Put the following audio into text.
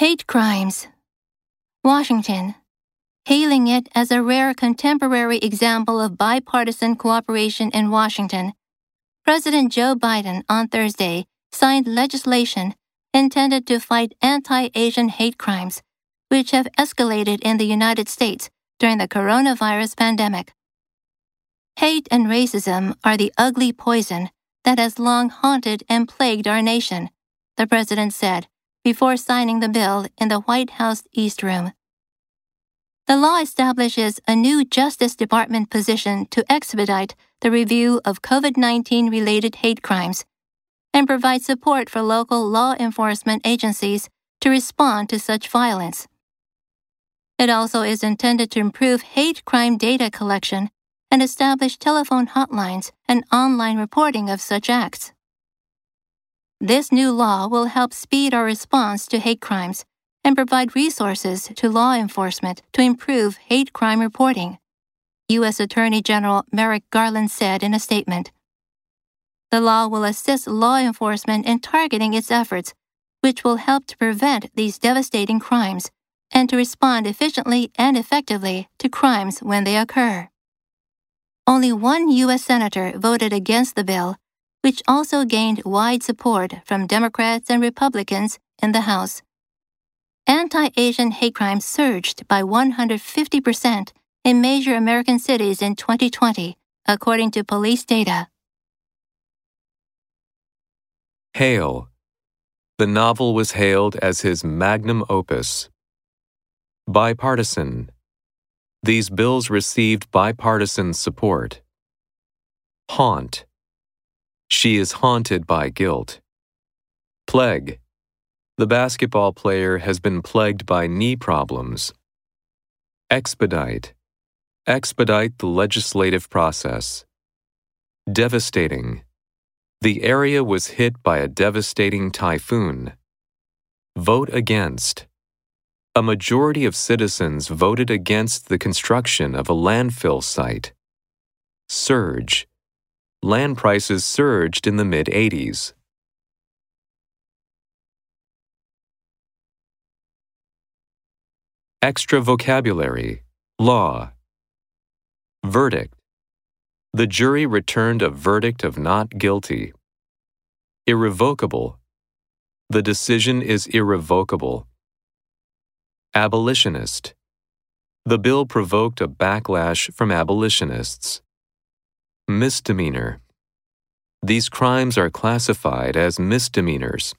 Hate crimes. Washington. Hailing it as a rare contemporary example of bipartisan cooperation in Washington, President Joe Biden on Thursday signed legislation intended to fight anti Asian hate crimes, which have escalated in the United States during the coronavirus pandemic. Hate and racism are the ugly poison that has long haunted and plagued our nation, the president said before signing the bill in the White House East Room. The law establishes a new Justice Department position to expedite the review of COVID 19 related hate crimes and provide support for local law enforcement agencies to respond to such violence. It also is intended to improve hate crime data collection and establish telephone hotlines and online reporting of such acts. This new law will help speed our response to hate crimes and provide resources to law enforcement to improve hate crime reporting, U.S. Attorney General Merrick Garland said in a statement. The law will assist law enforcement in targeting its efforts, which will help to prevent these devastating crimes and to respond efficiently and effectively to crimes when they occur. Only one U.S. Senator voted against the bill which also gained wide support from Democrats and Republicans in the House. Anti Asian hate crimes surged by 150% in major American cities in 2020, according to police data. Hail. The novel was hailed as his magnum opus. Bipartisan. These bills received bipartisan support. Haunt. She is haunted by guilt. Plague. The basketball player has been plagued by knee problems. Expedite. Expedite the legislative process. Devastating. The area was hit by a devastating typhoon. Vote against. A majority of citizens voted against the construction of a landfill site. Surge land prices surged in the mid 80s. Extra vocabulary, law. Verdict. The jury returned a verdict of not guilty. Irrevocable. The decision is irrevocable. Abolitionist. The bill provoked a backlash from abolitionists. Misdemeanor. These crimes are classified as misdemeanors.